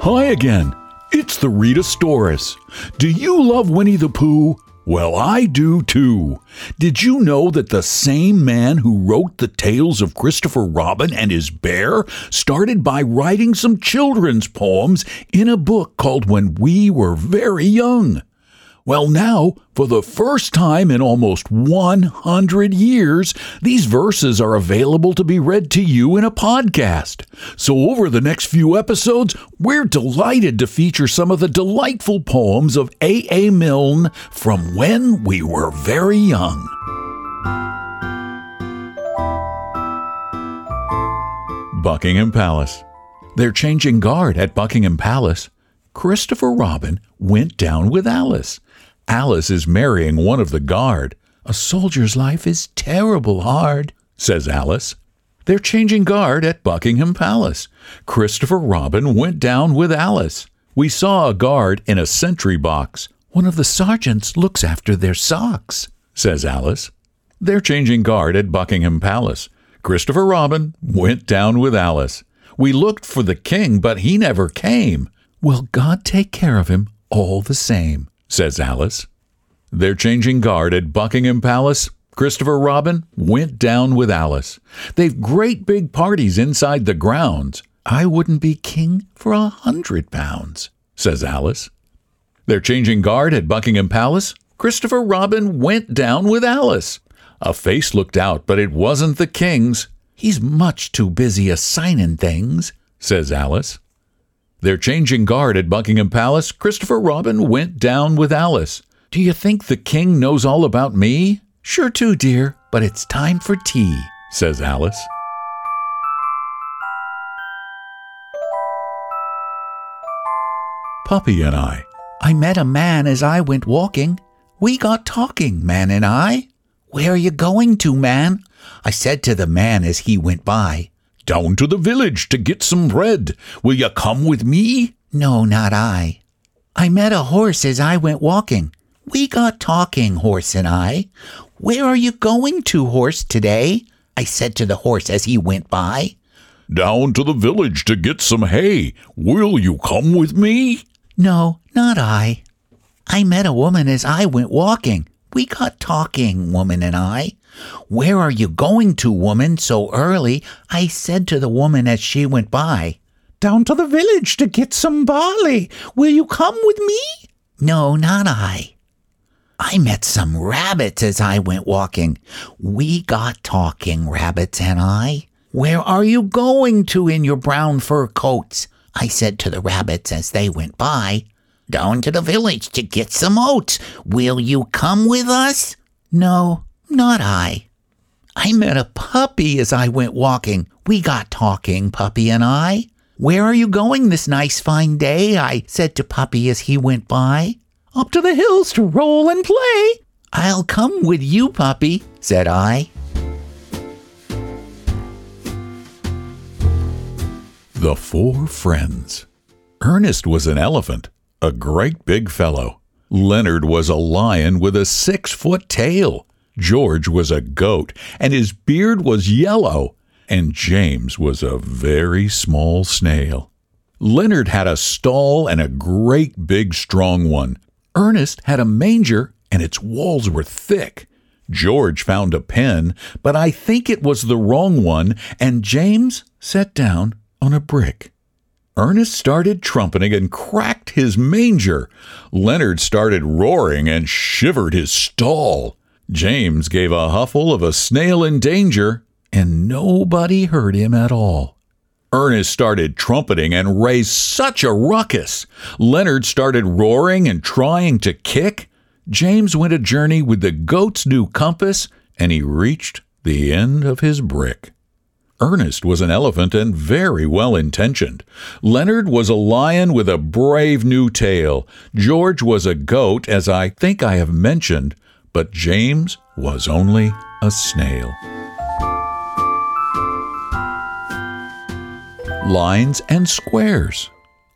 Hi again. It's the Rita Storis. Do you love Winnie the Pooh? Well, I do too. Did you know that the same man who wrote the tales of Christopher Robin and his bear started by writing some children's poems in a book called When We Were Very Young? Well, now, for the first time in almost 100 years, these verses are available to be read to you in a podcast. So, over the next few episodes, we're delighted to feature some of the delightful poems of A. A. Milne from when we were very young. Buckingham Palace. They're changing guard at Buckingham Palace. Christopher Robin went down with Alice. Alice is marrying one of the guard. A soldier's life is terrible hard, says Alice. They're changing guard at Buckingham Palace. Christopher Robin went down with Alice. We saw a guard in a sentry box. One of the sergeants looks after their socks, says Alice. They're changing guard at Buckingham Palace. Christopher Robin went down with Alice. We looked for the king, but he never came. Will God take care of him all the same, says Alice. They're changing guard at Buckingham Palace. Christopher Robin went down with Alice. They've great big parties inside the grounds. I wouldn't be king for a hundred pounds, says Alice. They're changing guard at Buckingham Palace. Christopher Robin went down with Alice. A face looked out, but it wasn't the king's. He's much too busy a signin' things, says Alice. They're changing guard at Buckingham Palace. Christopher Robin went down with Alice. Do you think the king knows all about me? Sure too, dear, but it's time for tea, says Alice. Puppy and I. I met a man as I went walking. We got talking, man and I. Where are you going to, man? I said to the man as he went by. Down to the village to get some bread. Will you come with me? No, not I. I met a horse as I went walking. We got talking, horse and I. Where are you going to, horse, today? I said to the horse as he went by. Down to the village to get some hay. Will you come with me? No, not I. I met a woman as I went walking. We got talking, woman and I. Where are you going to, woman, so early? I said to the woman as she went by. Down to the village to get some barley. Will you come with me? No, not I. I met some rabbits as I went walking. We got talking, rabbits and I. Where are you going to in your brown fur coats? I said to the rabbits as they went by. Down to the village to get some oats. Will you come with us? No, not I. I met a puppy as I went walking. We got talking, puppy and I. Where are you going this nice fine day? I said to puppy as he went by. Up to the hills to roll and play. I'll come with you, puppy, said I. The Four Friends. Ernest was an elephant, a great big fellow. Leonard was a lion with a six foot tail. George was a goat, and his beard was yellow. And James was a very small snail. Leonard had a stall and a great big strong one. Ernest had a manger, and its walls were thick. George found a pen, but I think it was the wrong one, and James sat down on a brick. Ernest started trumpeting and cracked his manger. Leonard started roaring and shivered his stall. James gave a huffle of a snail in danger, and nobody heard him at all. Ernest started trumpeting and raised such a ruckus. Leonard started roaring and trying to kick. James went a journey with the goat's new compass, and he reached the end of his brick. Ernest was an elephant and very well intentioned. Leonard was a lion with a brave new tail. George was a goat, as I think I have mentioned, but James was only a snail. Lines and squares.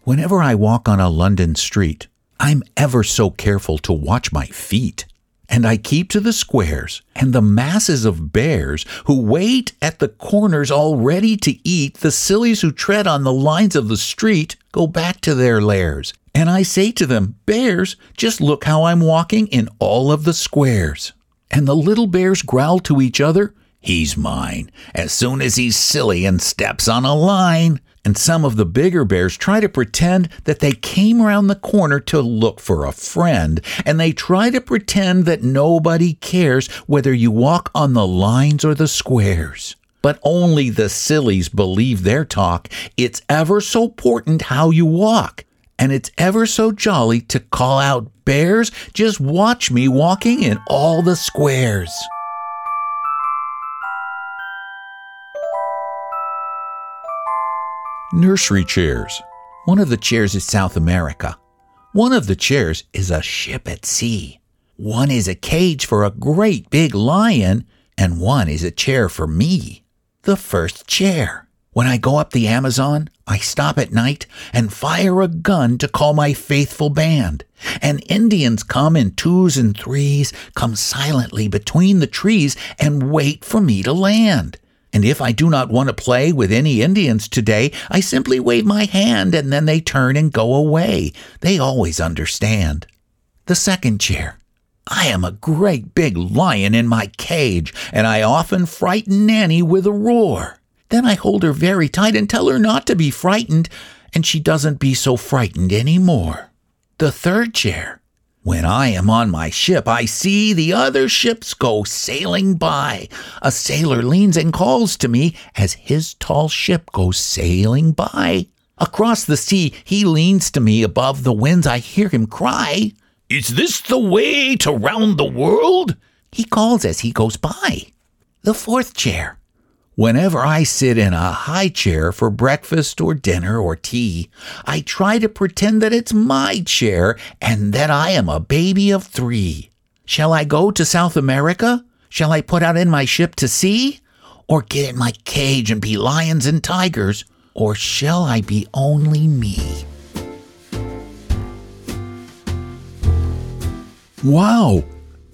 Whenever I walk on a London street, I'm ever so careful to watch my feet. and I keep to the squares, and the masses of bears who wait at the corners all ready to eat, the sillies who tread on the lines of the street go back to their lairs. And I say to them, Bears, just look how I'm walking in all of the squares. And the little bears growl to each other, He's mine, as soon as he's silly and steps on a line and some of the bigger bears try to pretend that they came around the corner to look for a friend, and they try to pretend that nobody cares whether you walk on the lines or the squares. But only the sillies believe their talk. It's ever so important how you walk, and it's ever so jolly to call out, Bears, just watch me walking in all the squares. Nursery chairs. One of the chairs is South America. One of the chairs is a ship at sea. One is a cage for a great big lion, and one is a chair for me. The first chair. When I go up the Amazon, I stop at night and fire a gun to call my faithful band. And Indians come in twos and threes, come silently between the trees, and wait for me to land. And if I do not want to play with any Indians today, I simply wave my hand and then they turn and go away. They always understand. The second chair. I am a great big lion in my cage, and I often frighten Nanny with a roar. Then I hold her very tight and tell her not to be frightened, and she doesn't be so frightened any more. The third chair. When I am on my ship, I see the other ships go sailing by. A sailor leans and calls to me as his tall ship goes sailing by. Across the sea, he leans to me above the winds. I hear him cry, Is this the way to round the world? He calls as he goes by. The fourth chair. Whenever I sit in a high chair for breakfast or dinner or tea, I try to pretend that it's my chair and that I am a baby of three. Shall I go to South America? Shall I put out in my ship to sea? Or get in my cage and be lions and tigers? Or shall I be only me? Wow,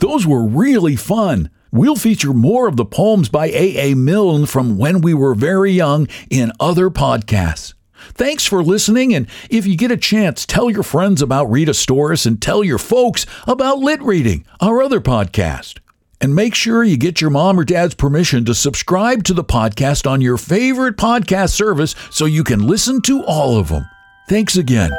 those were really fun. We'll feature more of the poems by A. A. Milne from when we were very young in other podcasts. Thanks for listening, and if you get a chance, tell your friends about Rita Storis and tell your folks about Lit Reading, our other podcast. And make sure you get your mom or dad's permission to subscribe to the podcast on your favorite podcast service so you can listen to all of them. Thanks again.